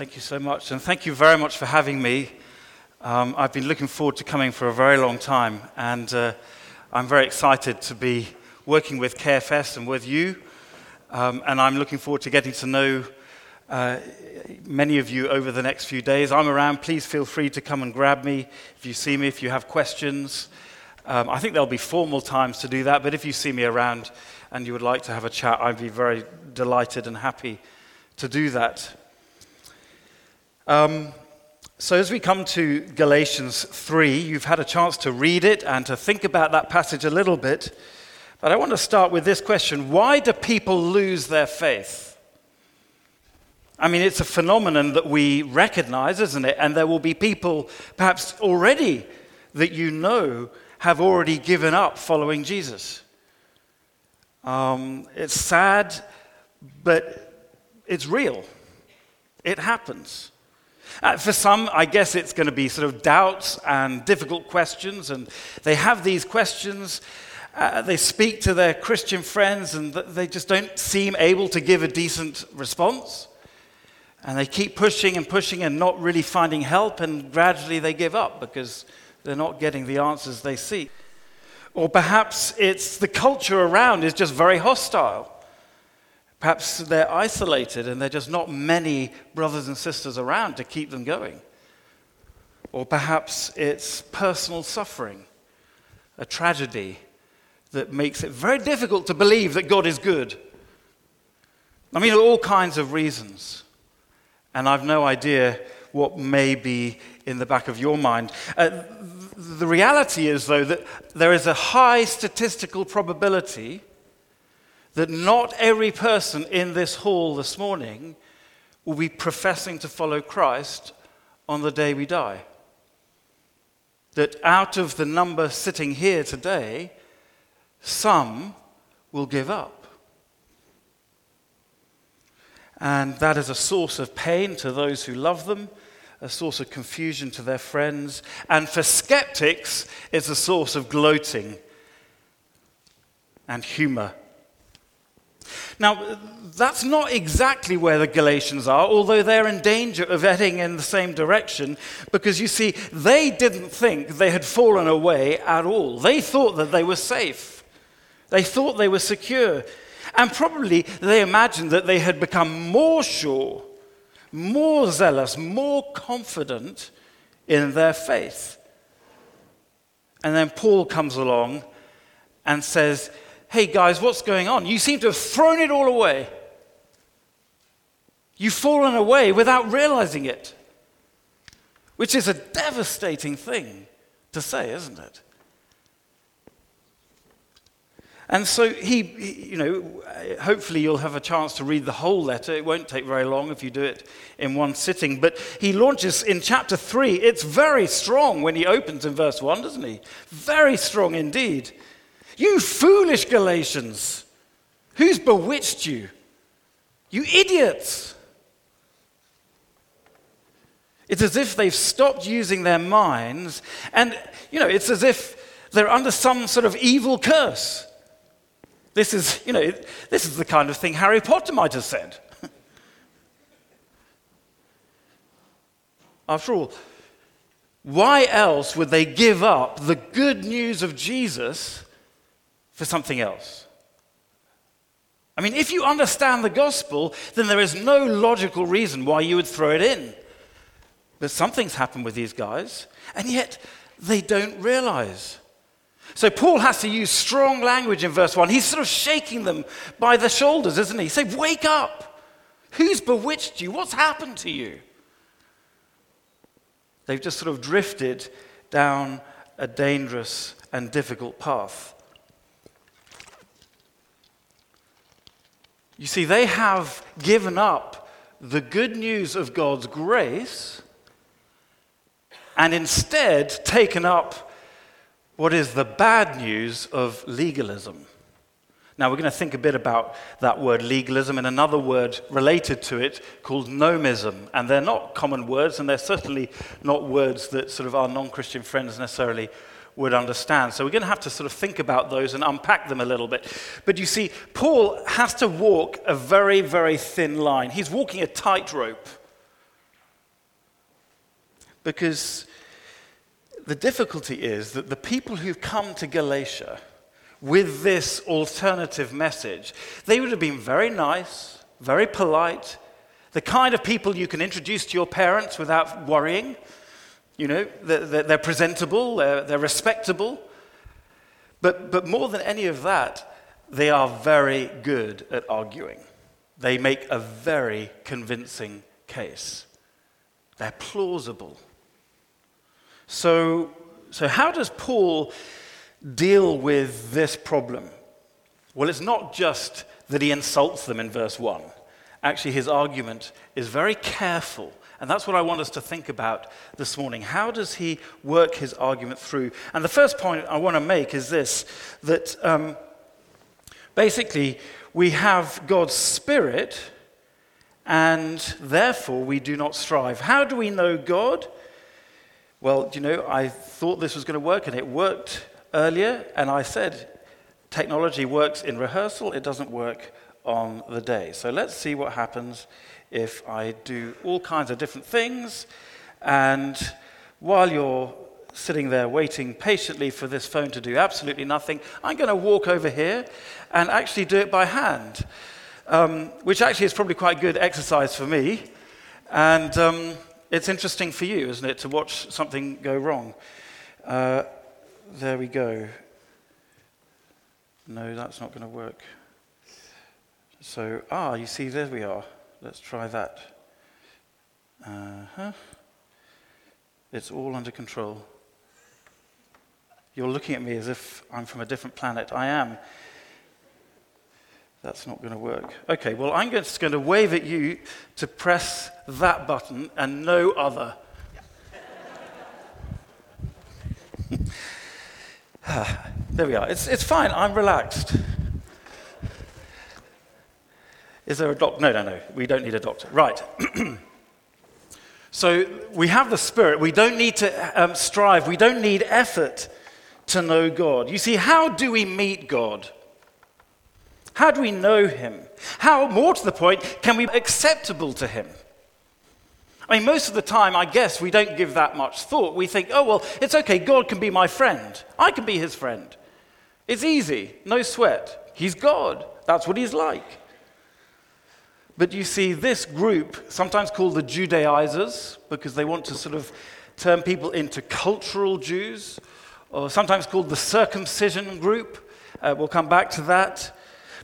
Thank you so much. And thank you very much for having me. Um, I've been looking forward to coming for a very long time. And uh, I'm very excited to be working with KFS and with you. Um, and I'm looking forward to getting to know uh, many of you over the next few days. I'm around. Please feel free to come and grab me if you see me, if you have questions. Um, I think there'll be formal times to do that, but if you see me around and you would like to have a chat, I'd be very delighted and happy to do that. Um, so, as we come to Galatians 3, you've had a chance to read it and to think about that passage a little bit. But I want to start with this question Why do people lose their faith? I mean, it's a phenomenon that we recognize, isn't it? And there will be people, perhaps already, that you know have already given up following Jesus. Um, it's sad, but it's real. It happens. Uh, for some, I guess it's going to be sort of doubts and difficult questions, and they have these questions. Uh, they speak to their Christian friends, and they just don't seem able to give a decent response. And they keep pushing and pushing and not really finding help, and gradually they give up because they're not getting the answers they seek. Or perhaps it's the culture around is just very hostile. Perhaps they're isolated and there are just not many brothers and sisters around to keep them going. Or perhaps it's personal suffering, a tragedy that makes it very difficult to believe that God is good. I mean, all kinds of reasons. And I've no idea what may be in the back of your mind. Uh, the reality is, though, that there is a high statistical probability that not every person in this hall this morning will be professing to follow Christ on the day we die. That out of the number sitting here today, some will give up. And that is a source of pain to those who love them, a source of confusion to their friends, and for skeptics, it's a source of gloating and humor now, that's not exactly where the Galatians are, although they're in danger of heading in the same direction, because you see, they didn't think they had fallen away at all. They thought that they were safe, they thought they were secure, and probably they imagined that they had become more sure, more zealous, more confident in their faith. And then Paul comes along and says, hey guys, what's going on? You seem to have thrown it all away. You've fallen away without realizing it, which is a devastating thing to say, isn't it? And so he, you know, hopefully you'll have a chance to read the whole letter. It won't take very long if you do it in one sitting. But he launches in chapter 3. It's very strong when he opens in verse 1, doesn't he? Very strong indeed. You foolish Galatians! Who's bewitched you? You idiots! It's as if they've stopped using their minds, and, you know, it's as if they're under some sort of evil curse. This is, you know, this is the kind of thing Harry Potter might have said. After all, why else would they give up the good news of Jesus for something else. I mean, if you understand the gospel, then there is no logical reason why you would throw it in. But something's happened with these guys, and yet they don't realize. So Paul has to use strong language in verse 1. He's sort of shaking them by the shoulders, isn't he? Say, Wake up! Who's bewitched you? What's happened to you? They've just sort of drifted down a dangerous and difficult path. You see, they have given up the good news of God's grace and instead taken up what is the bad news of legalism. Now, we're going to think a bit about that word legalism and another word related to it called nomism. And they're not common words, and they're certainly not words that sort of our non Christian friends necessarily would understand. So we're going to have to sort of think about those and unpack them a little bit. But you see, Paul has to walk a very, very thin line. He's walking a tightrope. Because the difficulty is that the people who've come to Galatia with this alternative message, they would have been very nice, very polite, the kind of people you can introduce to your parents without worrying. You know, they're, they're presentable, they're, they're respectable. But, but more than any of that, they are very good at arguing. They make a very convincing case. They're plausible. So, so how does Paul deal with this problem? Well, it's not just that he insults them in verse 1. Actually, his argument is very careful. And that's what I want us to think about this morning. How does he work his argument through? And the first point I want to make is this that um, basically we have God's Spirit, and therefore we do not strive. How do we know God? Well, you know, I thought this was going to work, and it worked earlier, and I said technology works in rehearsal, it doesn't work on the day. So let's see what happens if I do all kinds of different things, and while you're sitting there waiting patiently for this phone to do absolutely nothing, I'm going to walk over here and actually do it by hand, um, which actually is probably quite good exercise for me. And um, it's interesting for you, isn't it, to watch something go wrong? Uh, there we go. No, that's not going to work. So, ah, you see, there we are. Let's try that. Uh-huh. It's all under control. You're looking at me as if I'm from a different planet. I am. That's not going to work. Okay, well, I'm just going to wave at you to press that button and no other. there we are. It's, it's fine. I'm relaxed. Is there a doctor? No, no, no. We don't need a doctor. Right. so we have the Spirit. We don't need to um, strive. We don't need effort to know God. You see, how do we meet God? How do we know Him? How, more to the point, can we be acceptable to Him? I mean, most of the time, I guess we don't give that much thought. We think, oh, well, it's okay, God can be my friend. I can be His friend. It's easy, no sweat. He's God. That's what He's like. But you see, this group, sometimes called the Judaizers, because they want to sort of turn people into cultural Jews, or sometimes called the circumcision group. Uh, we'll come back to that.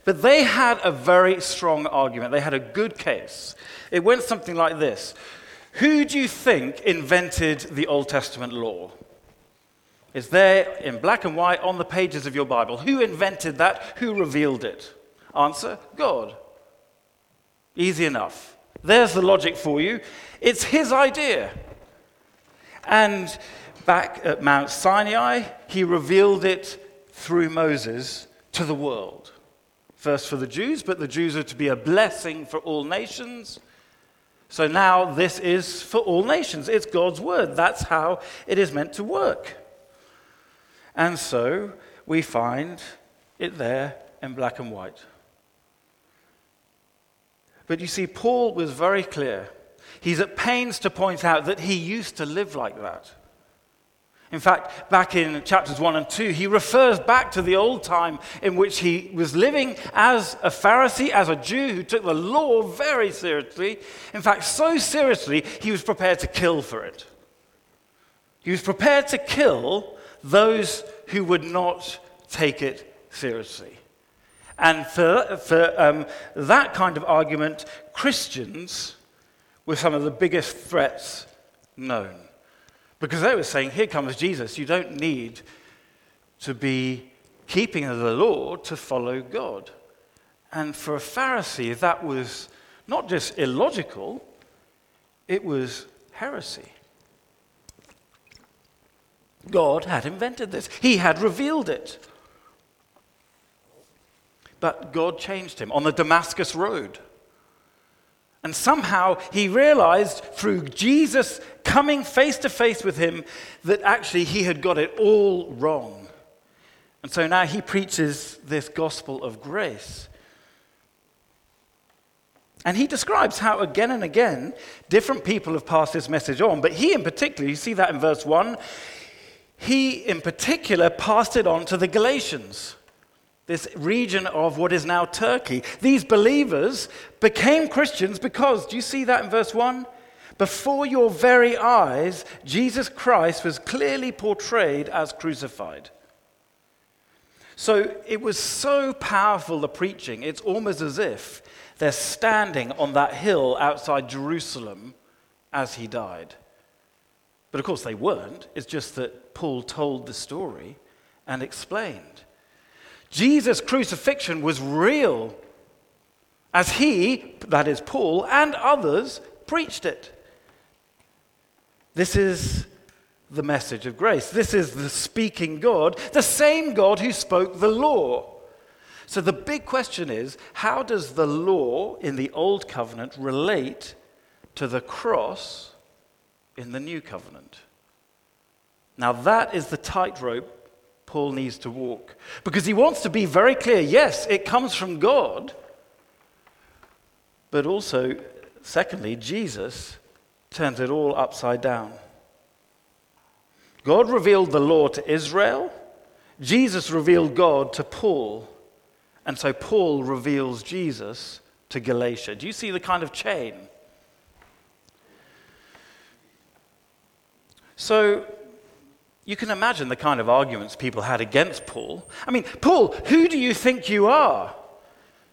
But they had a very strong argument. They had a good case. It went something like this Who do you think invented the Old Testament law? It's there in black and white on the pages of your Bible. Who invented that? Who revealed it? Answer God. Easy enough. There's the logic for you. It's his idea. And back at Mount Sinai, he revealed it through Moses to the world. First for the Jews, but the Jews are to be a blessing for all nations. So now this is for all nations. It's God's word. That's how it is meant to work. And so we find it there in black and white. But you see, Paul was very clear. He's at pains to point out that he used to live like that. In fact, back in chapters 1 and 2, he refers back to the old time in which he was living as a Pharisee, as a Jew who took the law very seriously. In fact, so seriously, he was prepared to kill for it. He was prepared to kill those who would not take it seriously. And for, for um, that kind of argument, Christians were some of the biggest threats known. Because they were saying, here comes Jesus. You don't need to be keeping the law to follow God. And for a Pharisee, that was not just illogical, it was heresy. God had invented this, He had revealed it. But God changed him on the Damascus Road. And somehow he realized through Jesus coming face to face with him that actually he had got it all wrong. And so now he preaches this gospel of grace. And he describes how again and again different people have passed this message on. But he, in particular, you see that in verse 1, he, in particular, passed it on to the Galatians, this region of what is now Turkey. These believers became Christians because, do you see that in verse 1? Before your very eyes, Jesus Christ was clearly portrayed as crucified. So it was so powerful, the preaching, it's almost as if they're standing on that hill outside Jerusalem as he died. But of course, they weren't. It's just that Paul told the story and explained. Jesus' crucifixion was real as he, that is Paul, and others preached it. This is the message of grace. This is the speaking God, the same God who spoke the law. So the big question is how does the law in the Old Covenant relate to the cross in the New Covenant? Now, that is the tightrope Paul needs to walk because he wants to be very clear yes, it comes from God, but also, secondly, Jesus turns it all upside down. God revealed the law to Israel, Jesus revealed God to Paul. And so Paul reveals Jesus to Galatia. Do you see the kind of chain? So you can imagine the kind of arguments people had against Paul. I mean, Paul, who do you think you are?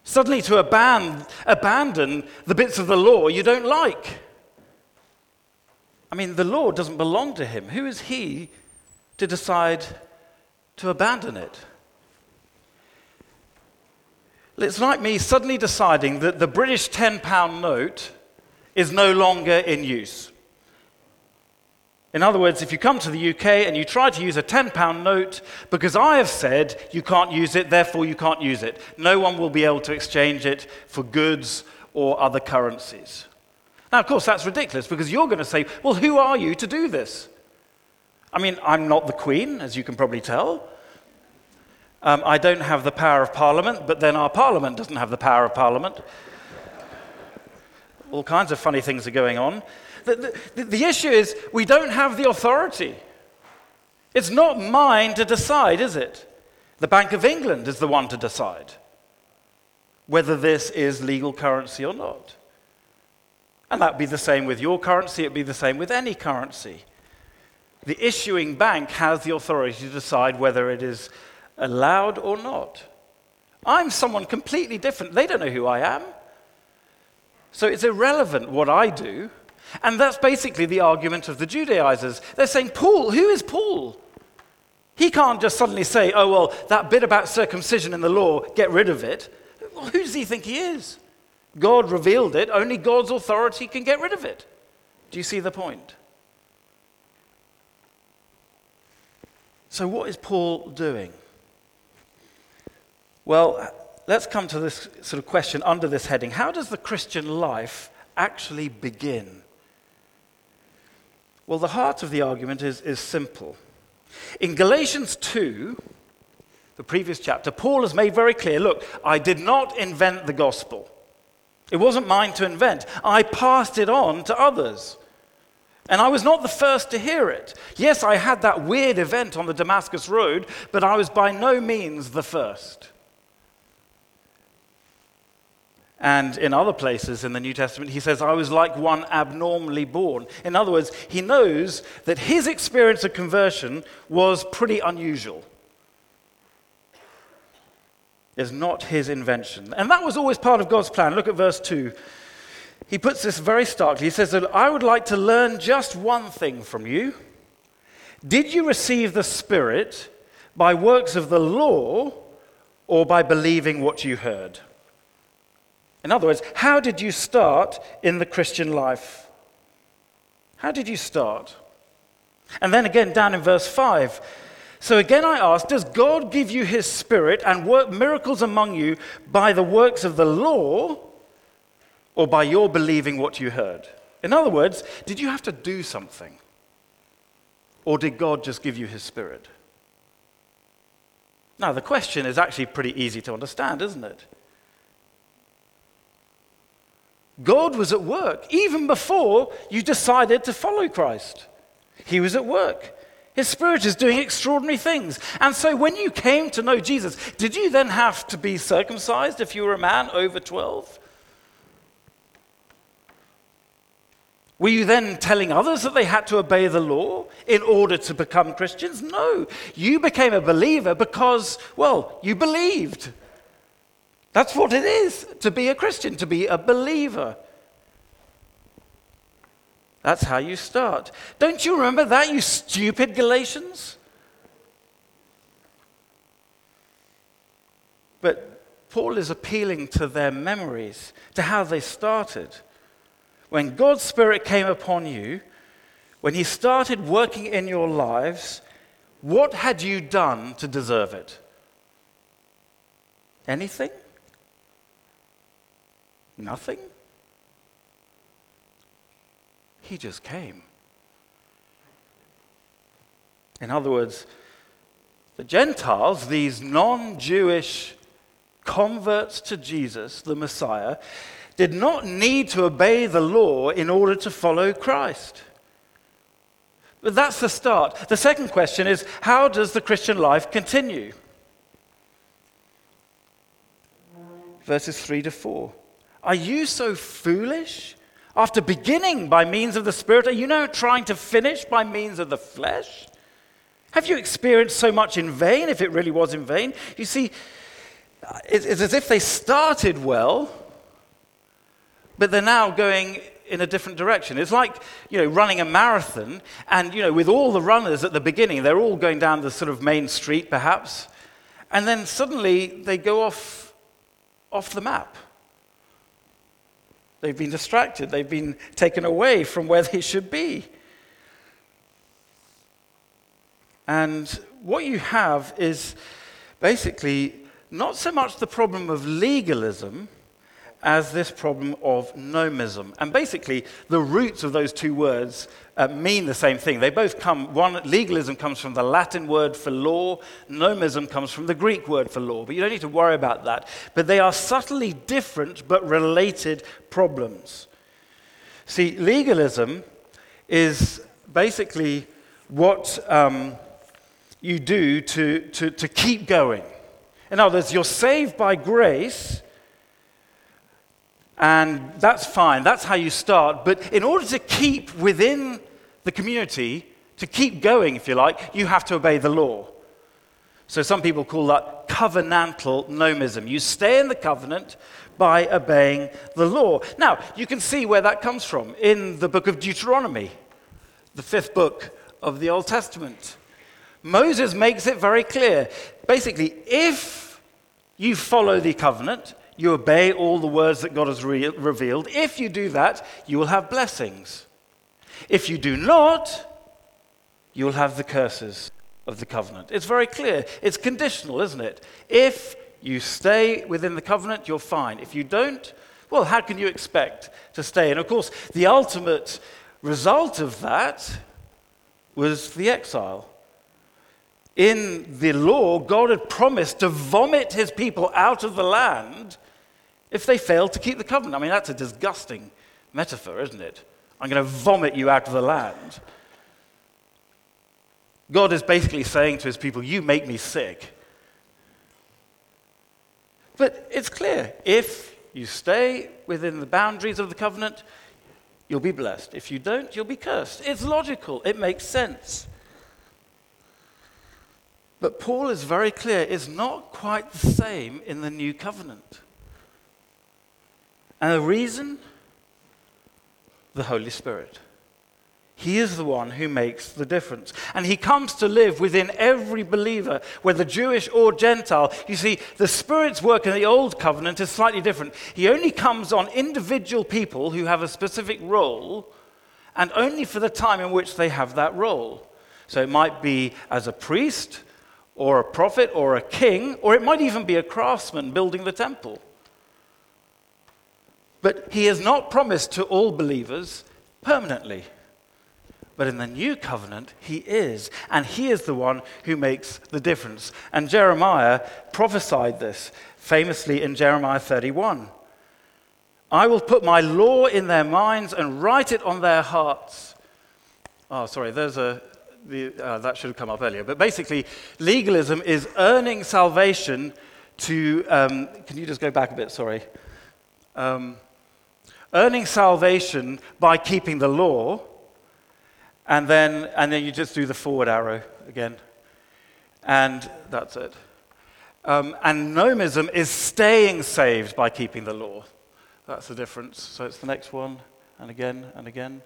Suddenly to abandon, abandon the bits of the law you don't like. I mean, the law doesn't belong to him. Who is he to decide to abandon it? It's like me suddenly deciding that the British £10 note is no longer in use. In other words, if you come to the UK and you try to use a £10 note, because I have said you can't use it, therefore you can't use it. No one will be able to exchange it for goods or other currencies. Now, of course, that's ridiculous because you're going to say, well, who are you to do this? I mean, I'm not the Queen, as you can probably tell. Um, I don't have the power of Parliament, but then our Parliament doesn't have the power of Parliament. All kinds of funny things are going on. The, the, the issue is we don't have the authority. It's not mine to decide, is it? The Bank of England is the one to decide whether this is legal currency or not. And that would be the same with your currency, it would be the same with any currency. The issuing bank has the authority to decide whether it is allowed or not. I'm someone completely different. They don't know who I am. So it's irrelevant what I do. And that's basically the argument of the Judaizers. They're saying, Paul, who is Paul? He can't just suddenly say, oh, well, that bit about circumcision in the law, get rid of it. Well, who does he think he is? God revealed it. Only God's authority can get rid of it. Do you see the point? So, what is Paul doing? Well, let's come to this sort of question under this heading How does the Christian life actually begin? Well, the heart of the argument is, is simple. In Galatians 2, the previous chapter, Paul has made very clear look, I did not invent the gospel. It wasn't mine to invent. I passed it on to others. And I was not the first to hear it. Yes, I had that weird event on the Damascus Road, but I was by no means the first. And in other places in the New Testament, he says, I was like one abnormally born. In other words, he knows that his experience of conversion was pretty unusual. It's not his invention. And that was always part of God's plan. Look at verse 2. He puts this very starkly. He says that I would like to learn just one thing from you. Did you receive the Spirit by works of the law or by believing what you heard? In other words, how did you start in the Christian life? How did you start? And then again, down in verse 5. So again, I ask, does God give you his spirit and work miracles among you by the works of the law or by your believing what you heard? In other words, did you have to do something? Or did God just give you his spirit? Now, the question is actually pretty easy to understand, isn't it? God was at work even before you decided to follow Christ. He was at work. His Spirit is doing extraordinary things. And so when you came to know Jesus, did you then have to be circumcised if you were a man over 12? Were you then telling others that they had to obey the law in order to become Christians? No. You became a believer because, well, you believed. That's what it is to be a Christian, to be a believer. That's how you start. Don't you remember that, you stupid Galatians? But Paul is appealing to their memories, to how they started. When God's Spirit came upon you, when He started working in your lives, what had you done to deserve it? Anything? Nothing? He just came. In other words, the Gentiles, these non Jewish converts to Jesus, the Messiah, did not need to obey the law in order to follow Christ. But that's the start. The second question is how does the Christian life continue? Verses 3 to 4. Are you so foolish? After beginning by means of the Spirit, are you now trying to finish by means of the flesh? Have you experienced so much in vain, if it really was in vain? You see, it's as if they started well, but they're now going in a different direction. It's like, you know, running a marathon, and, you know, with all the runners at the beginning, they're all going down the sort of main street, perhaps, and then suddenly they go off, off the map. They've been distracted, they've been taken away from where they should be. And what you have is basically not so much the problem of legalism as this problem of nomism. And basically, the roots of those two words uh, mean the same thing. They both come, one, legalism comes from the Latin word for law, nomism comes from the Greek word for law. But you don't need to worry about that. But they are subtly different but related problems. See, legalism is basically what um, you do to, to, to keep going. In other words, you're saved by grace and that's fine. That's how you start. But in order to keep within the community, to keep going, if you like, you have to obey the law. So some people call that covenantal nomism. You stay in the covenant by obeying the law. Now, you can see where that comes from in the book of Deuteronomy, the fifth book of the Old Testament. Moses makes it very clear. Basically, if you follow the covenant, you obey all the words that God has re- revealed. If you do that, you will have blessings. If you do not, you will have the curses of the covenant. It's very clear. It's conditional, isn't it? If you stay within the covenant, you're fine. If you don't, well, how can you expect to stay? And of course, the ultimate result of that was the exile in the law, God had promised to vomit his people out of the land if they failed to keep the covenant. I mean, that's a disgusting metaphor, isn't it? I'm going to vomit you out of the land. God is basically saying to his people, You make me sick. But it's clear if you stay within the boundaries of the covenant, you'll be blessed. If you don't, you'll be cursed. It's logical, it makes sense. But Paul is very clear it's not quite the same in the new covenant. And the reason? The Holy Spirit. He is the one who makes the difference. And he comes to live within every believer, whether Jewish or Gentile. You see, the Spirit's work in the Old Covenant is slightly different. He only comes on individual people who have a specific role, and only for the time in which they have that role. So it might be as a priest, or a prophet, or a king, or it might even be a craftsman building the temple. But he has not promised to all believers permanently. But in the new covenant, he is. And he is the one who makes the difference. And Jeremiah prophesied this famously in Jeremiah 31. I will put my law in their minds and write it on their hearts. Oh, sorry, there's a. The, uh, that should have come up earlier. But basically, legalism is earning salvation to. Um, can you just go back a bit? Sorry. Um, earning salvation by keeping the law, and then, and then you just do the forward arrow again. And that's it. Um, and nomism is staying saved by keeping the law. That's the difference. So it's the next one, and again, and again.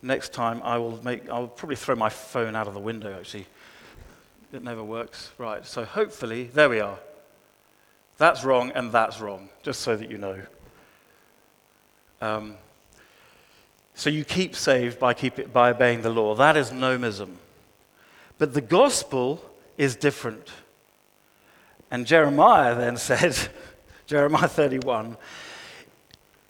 Next time, I will make, I'll probably throw my phone out of the window, actually. It never works. Right, so hopefully, there we are. That's wrong, and that's wrong, just so that you know. Um, so you keep saved by, keep it, by obeying the law. That is nomism. But the gospel is different. And Jeremiah then said, Jeremiah 31,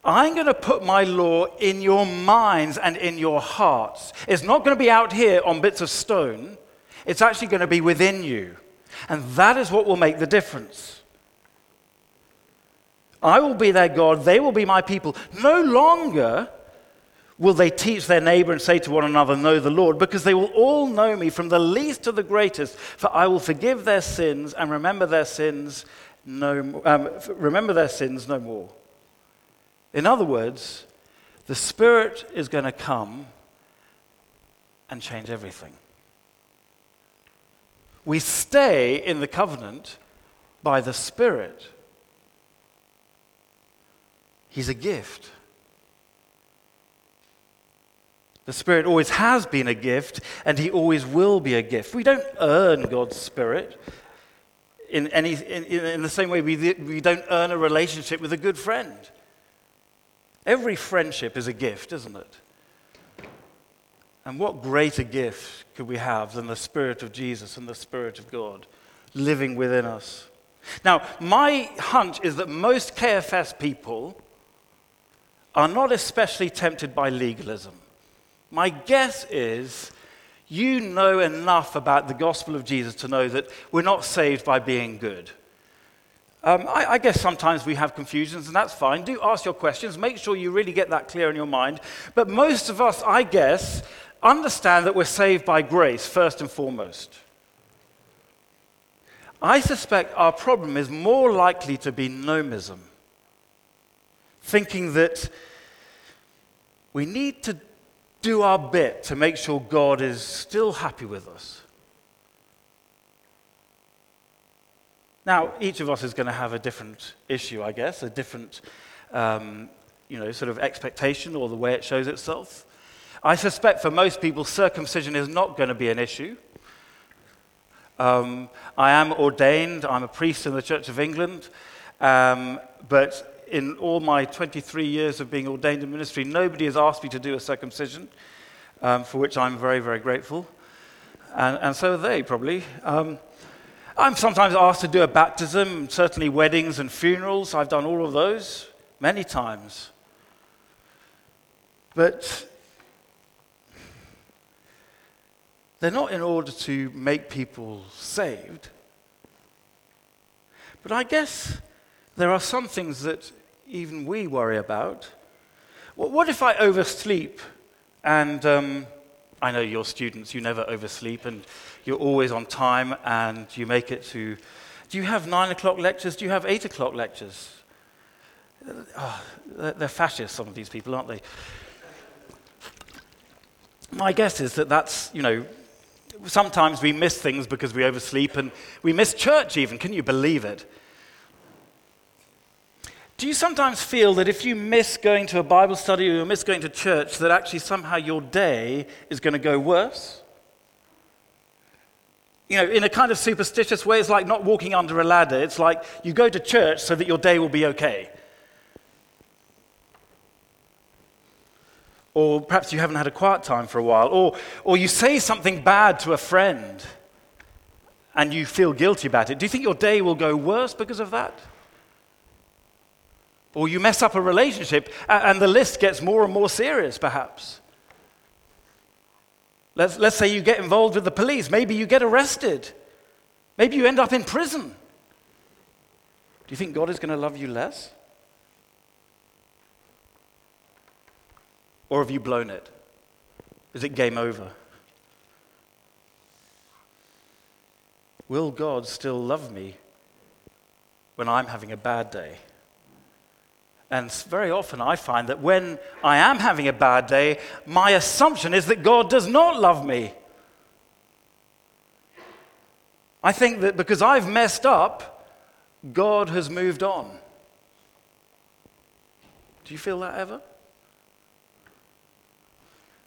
I'm going to put my law in your minds and in your hearts. It's not going to be out here on bits of stone, it's actually going to be within you. And that is what will make the difference. I will be their God, they will be my people. No longer will they teach their neighbor and say to one another, Know the Lord, because they will all know me from the least to the greatest, for I will forgive their sins and remember their sins no um, remember their sins no more. In other words, the Spirit is going to come and change everything. We stay in the covenant by the Spirit. He's a gift. The Spirit always has been a gift, and He always will be a gift. We don't earn God's Spirit in, any, in, in the same way we, we don't earn a relationship with a good friend. Every friendship is a gift, isn't it? And what greater gift could we have than the Spirit of Jesus and the Spirit of God living within us? Now, my hunch is that most KFS people are not especially tempted by legalism. My guess is you know enough about the gospel of Jesus to know that we're not saved by being good. Um, I, I, guess sometimes we have confusions, and that's fine. Do ask your questions. Make sure you really get that clear in your mind. But most of us, I guess, understand that we're saved by grace first and foremost. I suspect our problem is more likely to be nomism, thinking that we need to do our bit to make sure God is still happy with us. Now, each of us is going to have a different issue, I guess, a different, um, you know, sort of expectation or the way it shows itself. I suspect for most people, circumcision is not going to be an issue. Um, I am ordained, I'm a priest in the Church of England, um, but in all my 23 years of being ordained in ministry, nobody has asked me to do a circumcision, um, for which I'm very, very grateful. And, and so are they, probably. Um, I'm sometimes asked to do a baptism, certainly weddings and funerals. I've done all of those many times. But they're not in order to make people saved. But I guess there are some things that even we worry about. What if I oversleep and um, I know you're students, you never oversleep and you're always on time and you make it to. Do you have nine o'clock lectures? Do you have eight o'clock lectures? Oh, they're fascists, some of these people, aren't they? My guess is that that's, you know, sometimes we miss things because we oversleep and we miss church even. Can you believe it? Do you sometimes feel that if you miss going to a Bible study or you miss going to church, that actually somehow your day is going to go worse? You know, in a kind of superstitious way, it's like not walking under a ladder. It's like you go to church so that your day will be okay. Or perhaps you haven't had a quiet time for a while. Or, or you say something bad to a friend and you feel guilty about it. Do you think your day will go worse because of that? Or you mess up a relationship, and the list gets more and more serious, perhaps. Let's, let's say you get involved with the police. Maybe you get arrested. Maybe you end up in prison. Do you think God is going to love you less? Or have you blown it? Is it game over? Will God still love me when I'm having a bad day? And very often I find that when I am having a bad day, my assumption is that God does not love me. I think that because I've messed up, God has moved on. Do you feel that ever?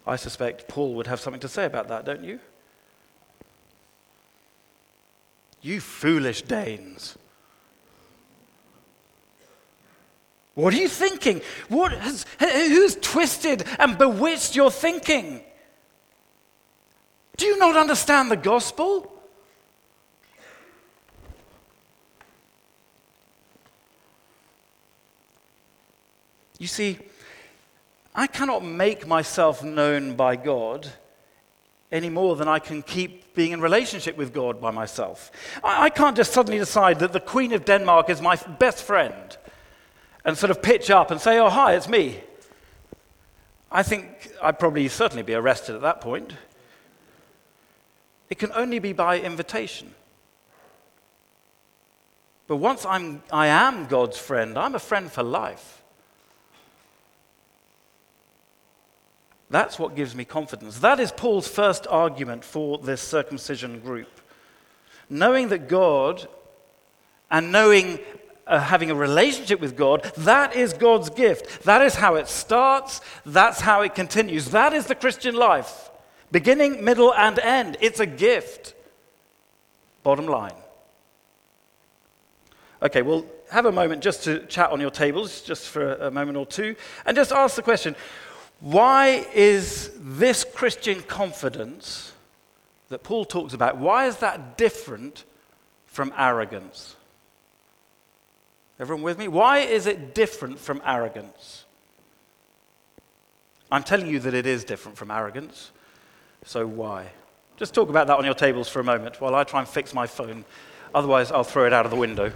I suspect Paul would have something to say about that, don't you? You foolish Danes. What are you thinking? What has, who's twisted and bewitched your thinking? Do you not understand the gospel? You see, I cannot make myself known by God any more than I can keep being in relationship with God by myself. I, I can't just suddenly decide that the Queen of Denmark is my best friend and sort of pitch up and say, oh, hi, it's me. I think I'd probably certainly be arrested at that point. It can only be by invitation. But once I'm, I am God's friend, I'm a friend for life. That's what gives me confidence. That is Paul's first argument for this circumcision group. Knowing that God and knowing uh, having a relationship with God, that is God's gift. That is how it starts, that's how it continues. That is the Christian life beginning, middle, and end. It's a gift. Bottom line. Okay, we'll have a moment just to chat on your tables, just for a moment or two, and just ask the question why is this Christian confidence that Paul talks about, why is that different from arrogance? Everyone with me? Why is it different from arrogance? I'm telling you that it is different from arrogance. So why? Just talk about that on your tables for a moment while I try and fix my phone. Otherwise, I'll throw it out of the window.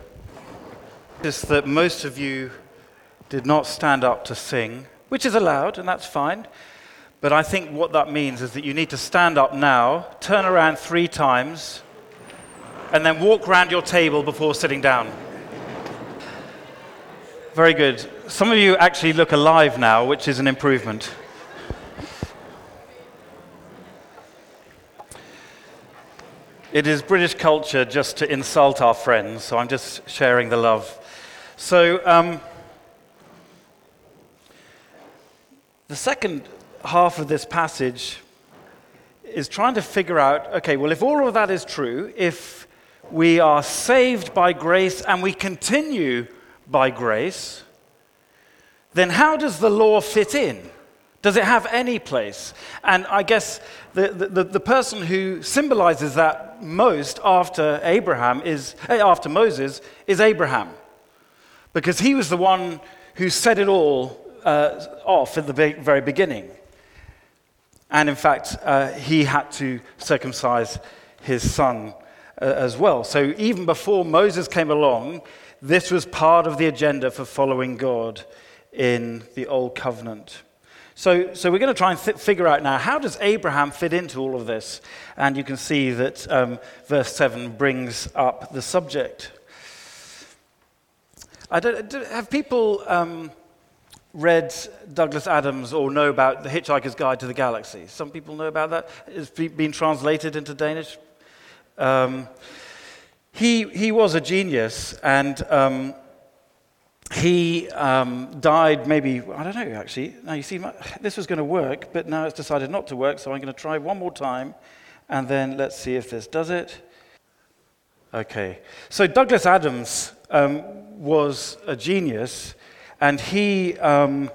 Is that most of you did not stand up to sing, which is allowed, and that's fine. But I think what that means is that you need to stand up now, turn around three times, and then walk around your table before sitting down. Very good. Some of you actually look alive now, which is an improvement. It is British culture just to insult our friends, so I'm just sharing the love. So, um, the second half of this passage is trying to figure out okay, well, if all of that is true, if we are saved by grace and we continue by grace, then how does the law fit in? Does it have any place? And I guess the, the, the, person who symbolizes that most after Abraham is, eh, after Moses, is Abraham. Because he was the one who set it all uh, off at the very beginning. And in fact, uh, he had to circumcise his son uh, as well. So even before Moses came along, this was part of the agenda for following God in the Old Covenant. So, so we're going to try and th- figure out now how does Abraham fit into all of this? And you can see that um, verse 7 brings up the subject. I don't, have people um, read Douglas Adams or know about The Hitchhiker's Guide to the Galaxy? Some people know about that. It's been translated into Danish. Um, he, he was a genius, and um, he um, died maybe, I don't know actually. Now you see, my, this was going to work, but now it's decided not to work, so I'm going to try one more time, and then let's see if this does it. Okay. So Douglas Adams um, was a genius, and he um,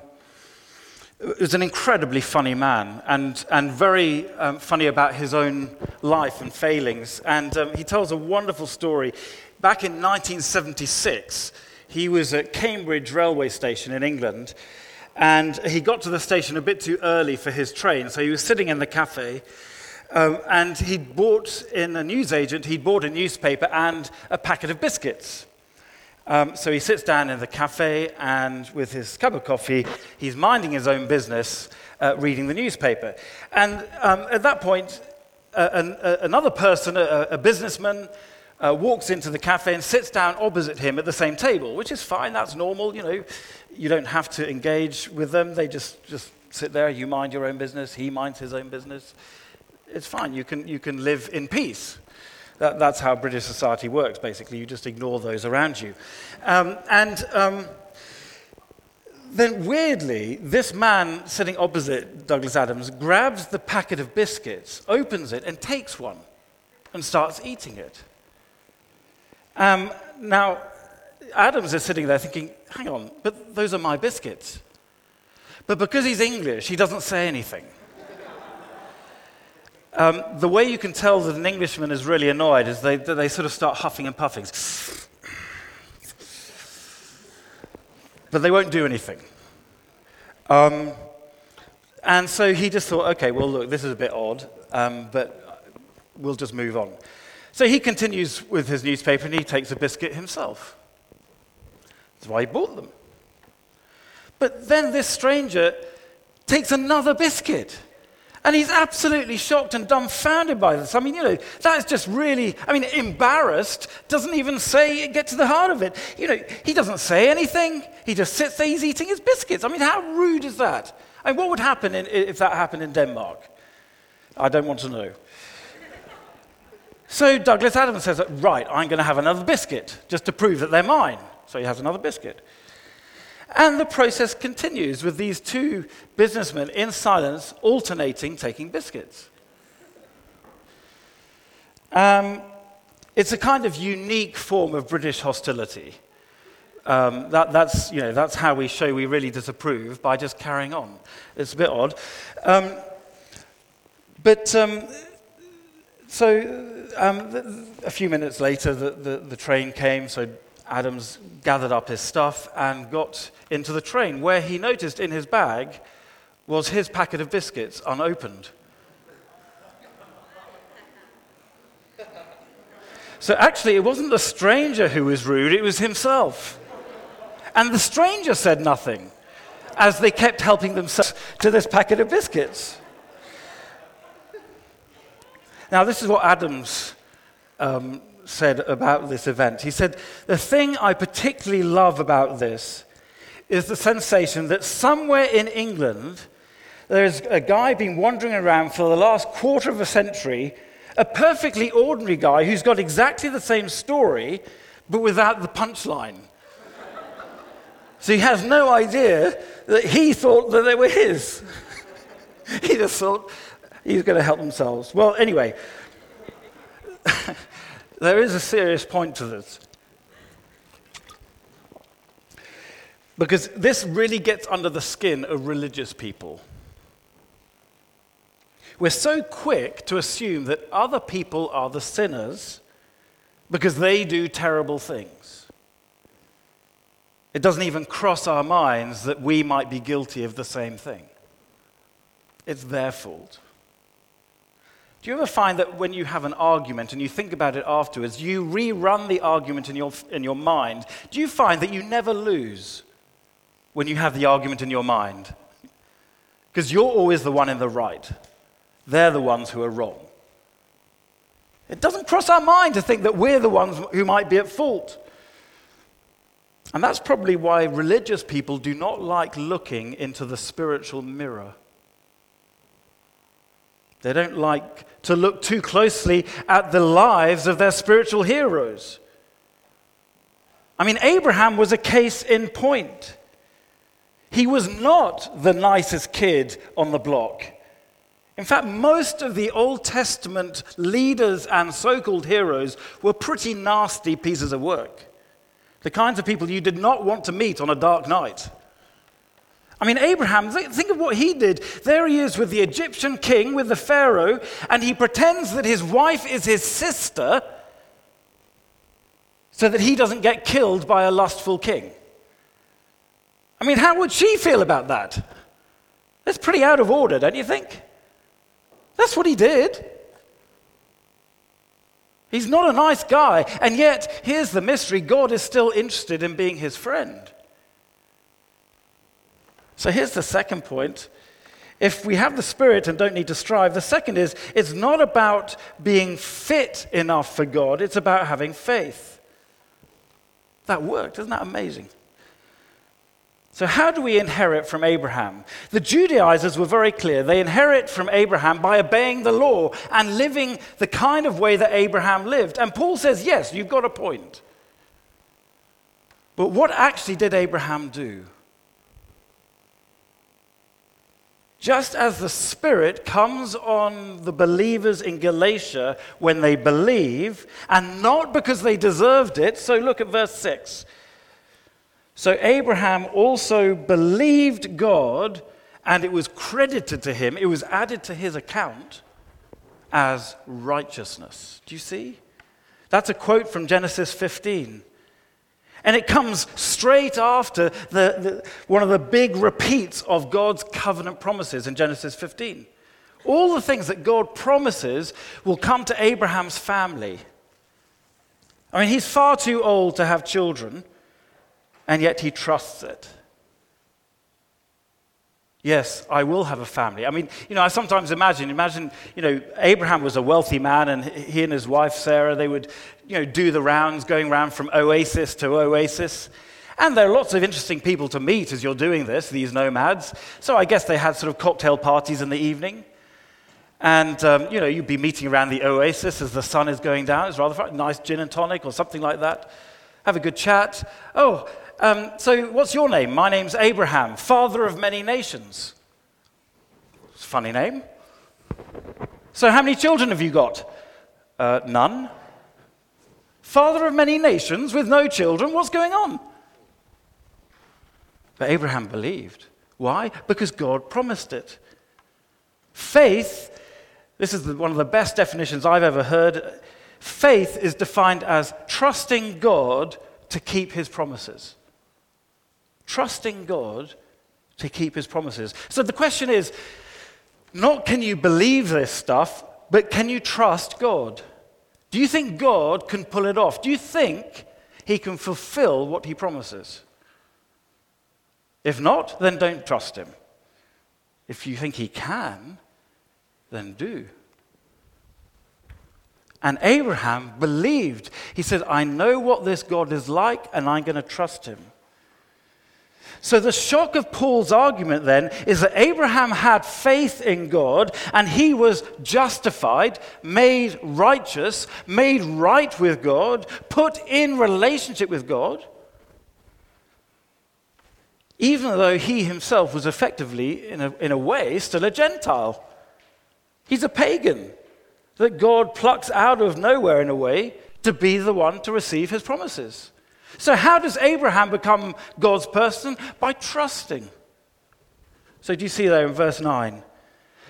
was an incredibly funny man and, and very um, funny about his own life and failings. And um, he tells a wonderful story. Back in 1976, he was at Cambridge railway station in England, and he got to the station a bit too early for his train, so he was sitting in the cafe. Um, and he'd bought in a newsagent, he'd bought a newspaper and a packet of biscuits. Um, so he sits down in the cafe and with his cup of coffee, he's minding his own business. uh, reading the newspaper. And um, at that point, uh, an, uh, another person, a, a businessman, uh, walks into the cafe and sits down opposite him at the same table, which is fine, that's normal, you know. You don't have to engage with them, they just, just sit there, you mind your own business, he minds his own business. It's fine, you can, you can live in peace. That, that's how British society works, basically. You just ignore those around you. Um, and um, then, weirdly, this man sitting opposite Douglas Adams grabs the packet of biscuits, opens it, and takes one and starts eating it. Um, now, Adams is sitting there thinking, hang on, but those are my biscuits. But because he's English, he doesn't say anything. Um, the way you can tell that an Englishman is really annoyed is they, they sort of start huffing and puffing. But they won't do anything. Um, and so he just thought, okay, well, look, this is a bit odd, um, but we'll just move on. So he continues with his newspaper and he takes a biscuit himself. That's why he bought them. But then this stranger takes another biscuit. And he's absolutely shocked and dumbfounded by this. I mean, you know, that's just really, I mean, embarrassed, doesn't even say, get to the heart of it. You know, he doesn't say anything. He just sits there, he's eating his biscuits. I mean, how rude is that? I mean, what would happen in, if that happened in Denmark? I don't want to know. So Douglas Adams says, right, I'm going to have another biscuit just to prove that they're mine. So he has another biscuit. And the process continues with these two businessmen in silence alternating taking biscuits. Um, it's a kind of unique form of British hostility. Um, that, that's, you know, that's how we show we really disapprove by just carrying on. It's a bit odd. Um, but um, so um, a few minutes later, the, the, the train came, so Adams gathered up his stuff and got into the train, where he noticed in his bag was his packet of biscuits unopened. So actually, it wasn't the stranger who was rude, it was himself. And the stranger said nothing as they kept helping themselves to this packet of biscuits. Now, this is what Adams um, said about this event. He said, The thing I particularly love about this is the sensation that somewhere in England, there's a guy been wandering around for the last quarter of a century, a perfectly ordinary guy who's got exactly the same story, but without the punchline. so he has no idea that he thought that they were his. he just thought he's going to help themselves. Well, anyway. There is a serious point to this. Because this really gets under the skin of religious people. We're so quick to assume that other people are the sinners because they do terrible things. It doesn't even cross our minds that we might be guilty of the same thing. It's their fault. Do you ever find that when you have an argument and you think about it afterwards, you rerun the argument in your, in your mind? Do you find that you never lose when you have the argument in your mind? Because you're always the one in the right, they're the ones who are wrong. It doesn't cross our mind to think that we're the ones who might be at fault. And that's probably why religious people do not like looking into the spiritual mirror. They don't like to look too closely at the lives of their spiritual heroes. I mean, Abraham was a case in point. He was not the nicest kid on the block. In fact, most of the Old Testament leaders and so called heroes were pretty nasty pieces of work. The kinds of people you did not want to meet on a dark night. I mean, Abraham, think of what he did. There he is with the Egyptian king, with the Pharaoh, and he pretends that his wife is his sister so that he doesn't get killed by a lustful king. I mean, how would she feel about that? That's pretty out of order, don't you think? That's what he did. He's not a nice guy, and yet, here's the mystery God is still interested in being his friend. So here's the second point if we have the Spirit and don't need to strive. The second is it's not about being fit enough for God, it's about having faith. That worked. Isn't that amazing? So, how do we inherit from Abraham? The Judaizers were very clear. They inherit from Abraham by obeying the law and living the kind of way that Abraham lived. And Paul says, yes, you've got a point. But what actually did Abraham do? Just as the Spirit comes on the believers in Galatia when they believe, and not because they deserved it. So look at verse 6. So Abraham also believed God, and it was credited to him, it was added to his account as righteousness. Do you see? That's a quote from Genesis 15. And it comes straight after the, the, one of the big repeats of God's covenant promises in Genesis 15. All the things that God promises will come to Abraham's family. I mean, he's far too old to have children, and yet he trusts it. Yes, I will have a family. I mean, you know, I sometimes imagine, imagine, you know, Abraham was a wealthy man and he and his wife Sarah, they would, you know, do the rounds going around from oasis to oasis. And there are lots of interesting people to meet as you're doing this, these nomads. So I guess they had sort of cocktail parties in the evening. And, um, you know, you'd be meeting around the oasis as the sun is going down. It's rather fun. Nice gin and tonic or something like that. Have a good chat. Oh, um, so, what's your name? My name's Abraham, father of many nations. It's a funny name. So, how many children have you got? Uh, none. Father of many nations with no children? What's going on? But Abraham believed. Why? Because God promised it. Faith, this is one of the best definitions I've ever heard. Faith is defined as trusting God to keep his promises trusting God to keep his promises. So the question is not can you believe this stuff, but can you trust God? Do you think God can pull it off? Do you think he can fulfill what he promises? If not, then don't trust him. If you think he can, then do. And Abraham believed. He said, I know what this God is like, and I'm going to trust him. So, the shock of Paul's argument then is that Abraham had faith in God and he was justified, made righteous, made right with God, put in relationship with God, even though he himself was effectively, in a, in a way, still a Gentile. He's a pagan that God plucks out of nowhere, in a way, to be the one to receive his promises. So, how does Abraham become God's person? By trusting. So, do you see there in verse 9?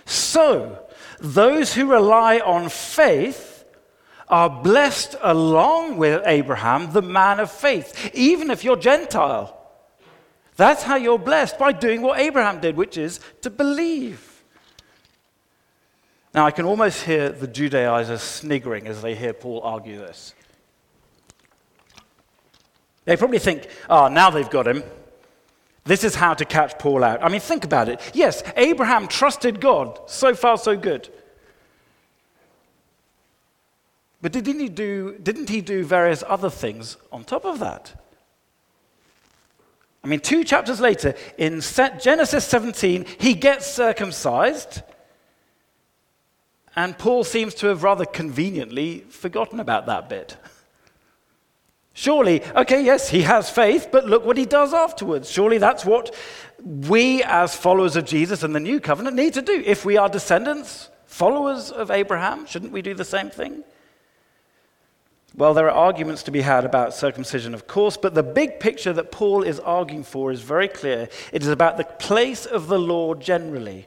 So, those who rely on faith are blessed along with Abraham, the man of faith, even if you're Gentile. That's how you're blessed, by doing what Abraham did, which is to believe. Now, I can almost hear the Judaizers sniggering as they hear Paul argue this. They probably think, oh, now they've got him. This is how to catch Paul out. I mean, think about it. Yes, Abraham trusted God. So far, so good. But didn't he do, didn't he do various other things on top of that? I mean, two chapters later, in Genesis 17, he gets circumcised. And Paul seems to have rather conveniently forgotten about that bit. Surely, okay, yes, he has faith, but look what he does afterwards. Surely that's what we, as followers of Jesus and the new covenant, need to do. If we are descendants, followers of Abraham, shouldn't we do the same thing? Well, there are arguments to be had about circumcision, of course, but the big picture that Paul is arguing for is very clear. It is about the place of the law generally.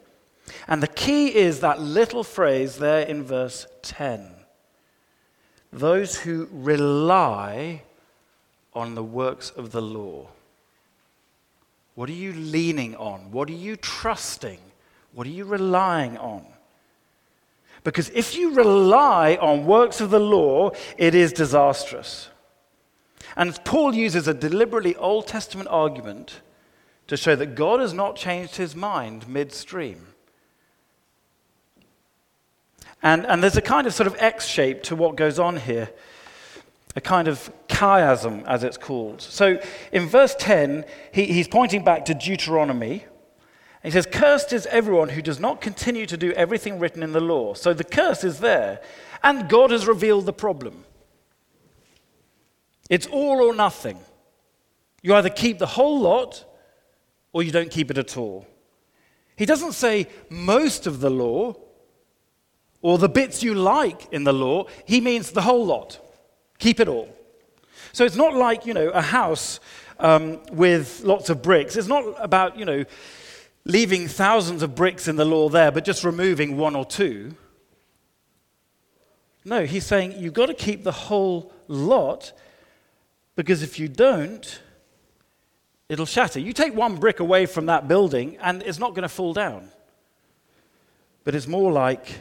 And the key is that little phrase there in verse 10 those who rely on the works of the law? What are you leaning on? What are you trusting? What are you relying on? Because if you rely on works of the law, it is disastrous. And Paul uses a deliberately Old Testament argument to show that God has not changed his mind midstream. And, and there's a kind of sort of X shape to what goes on here, a kind of chiasm, as it's called. So in verse 10, he, he's pointing back to Deuteronomy. He says, Cursed is everyone who does not continue to do everything written in the law. So the curse is there, and God has revealed the problem. It's all or nothing. You either keep the whole lot or you don't keep it at all. He doesn't say most of the law or the bits you like in the law. He means the whole lot. Keep it all. So it's not like, you know, a house um, with lots of bricks. It's not about, you know, leaving thousands of bricks in the law there, but just removing one or two. No, he's saying you've got to keep the whole lot because if you don't, it'll shatter. You take one brick away from that building and it's not going to fall down. But it's more like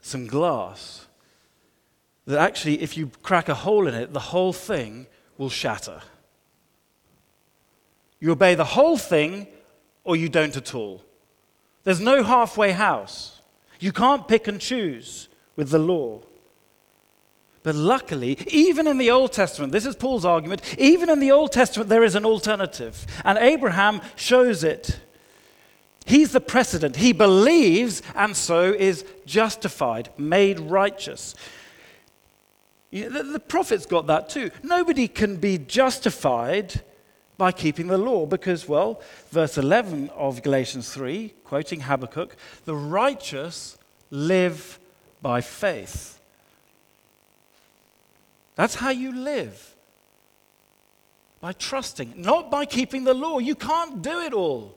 some glass that actually, if you crack a hole in it, the whole thing will shatter. You obey the whole thing or you don't at all. There's no halfway house. You can't pick and choose with the law. But luckily, even in the Old Testament, this is Paul's argument, even in the Old Testament, there is an alternative. And Abraham shows it. He's the precedent. He believes and so is justified, made righteous. The, the prophets got that too. Nobody can be justified by keeping the law because, well, verse 11 of Galatians 3, quoting Habakkuk, the righteous live by faith. That's how you live. By trusting, not by keeping the law. You can't do it all.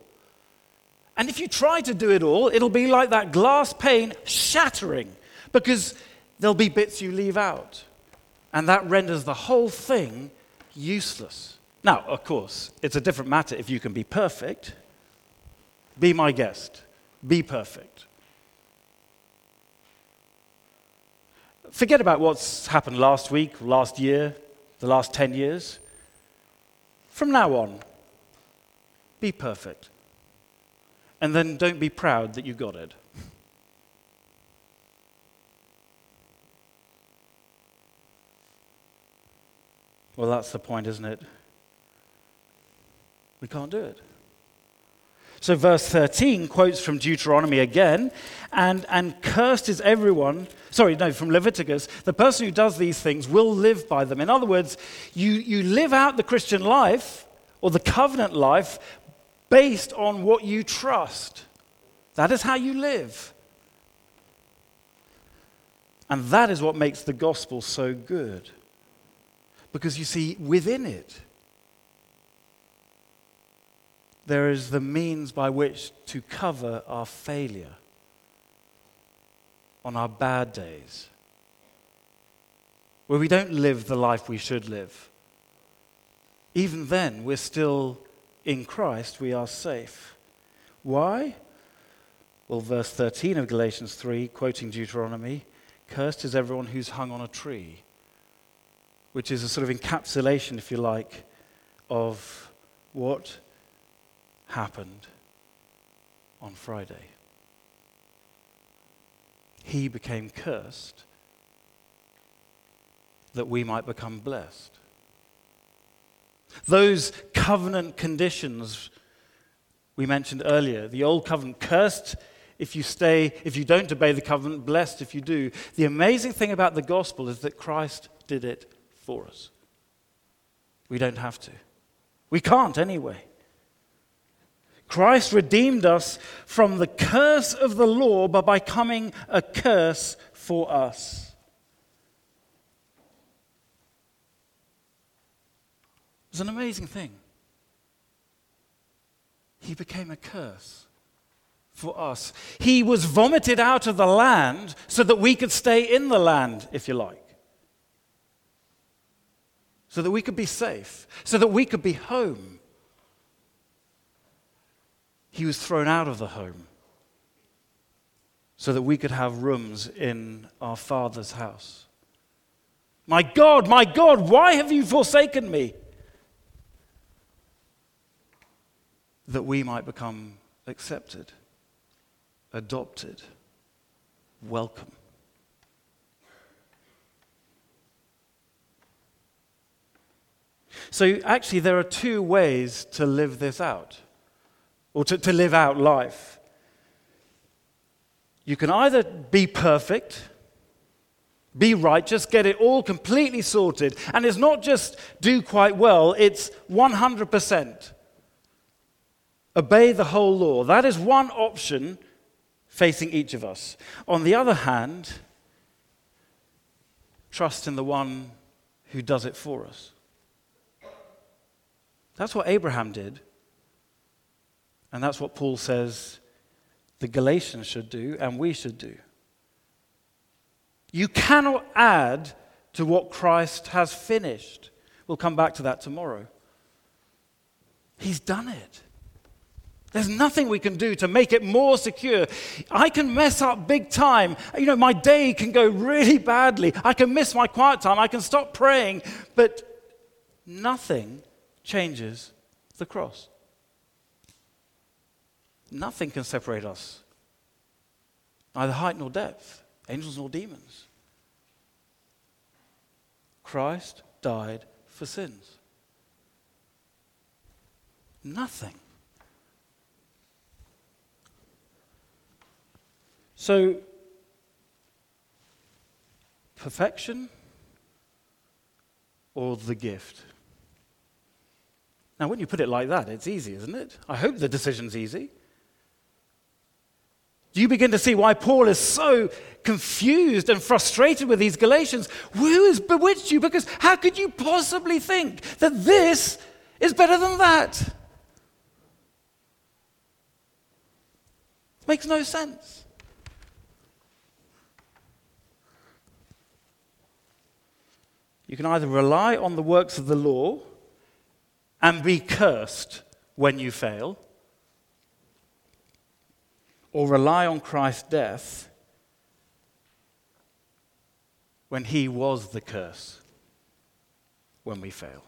And if you try to do it all, it'll be like that glass pane shattering because there'll be bits you leave out. And that renders the whole thing useless. Now, of course, it's a different matter if you can be perfect. Be my guest. Be perfect. Forget about what's happened last week, last year, the last 10 years. From now on, be perfect. And then don't be proud that you got it. Well, that's the point, isn't it? We can't do it. So, verse 13 quotes from Deuteronomy again, and, and cursed is everyone, sorry, no, from Leviticus, the person who does these things will live by them. In other words, you, you live out the Christian life or the covenant life based on what you trust. That is how you live. And that is what makes the gospel so good. Because you see, within it, there is the means by which to cover our failure on our bad days, where we don't live the life we should live. Even then, we're still in Christ, we are safe. Why? Well, verse 13 of Galatians 3, quoting Deuteronomy Cursed is everyone who's hung on a tree, which is a sort of encapsulation, if you like, of what happened on Friday. He became cursed that we might become blessed. Those covenant conditions we mentioned earlier, the old covenant cursed if you stay, if you don't obey the covenant, blessed if you do. The amazing thing about the gospel is that Christ did it for us. We don't have to. We can't anyway. Christ redeemed us from the curse of the law by becoming a curse for us. It's an amazing thing. He became a curse for us. He was vomited out of the land so that we could stay in the land, if you like. So that we could be safe, so that we could be home he was thrown out of the home so that we could have rooms in our Father's house. My God, my God, why have you forsaken me? That we might become accepted, adopted, welcome. So, actually, there are two ways to live this out, or to, to live out life. You can either be perfect, be righteous, get it all completely sorted, and it's not just do quite well, it's 100%. Obey the whole law. That is one option facing each of us. On the other hand, trust in the one who does it for us. That's what Abraham did. And that's what Paul says the Galatians should do and we should do. You cannot add to what Christ has finished. We'll come back to that tomorrow. He's done it. There's nothing we can do to make it more secure. I can mess up big time. You know, my day can go really badly. I can miss my quiet time. I can stop praying. But nothing changes the cross. Nothing can separate us, neither height nor depth, angels nor demons. Christ died for sins. Nothing. So, perfection or the gift? Now, when you put it like that, it's easy, isn't it? I hope the decision's easy. You begin to see why Paul is so confused and frustrated with these Galatians? Who has bewitched you? Because how could you possibly think that this is better than that? Makes no sense. You can either rely on the works of the law and be cursed when you fail, or rely on Christ's death when he was the curse when we fail.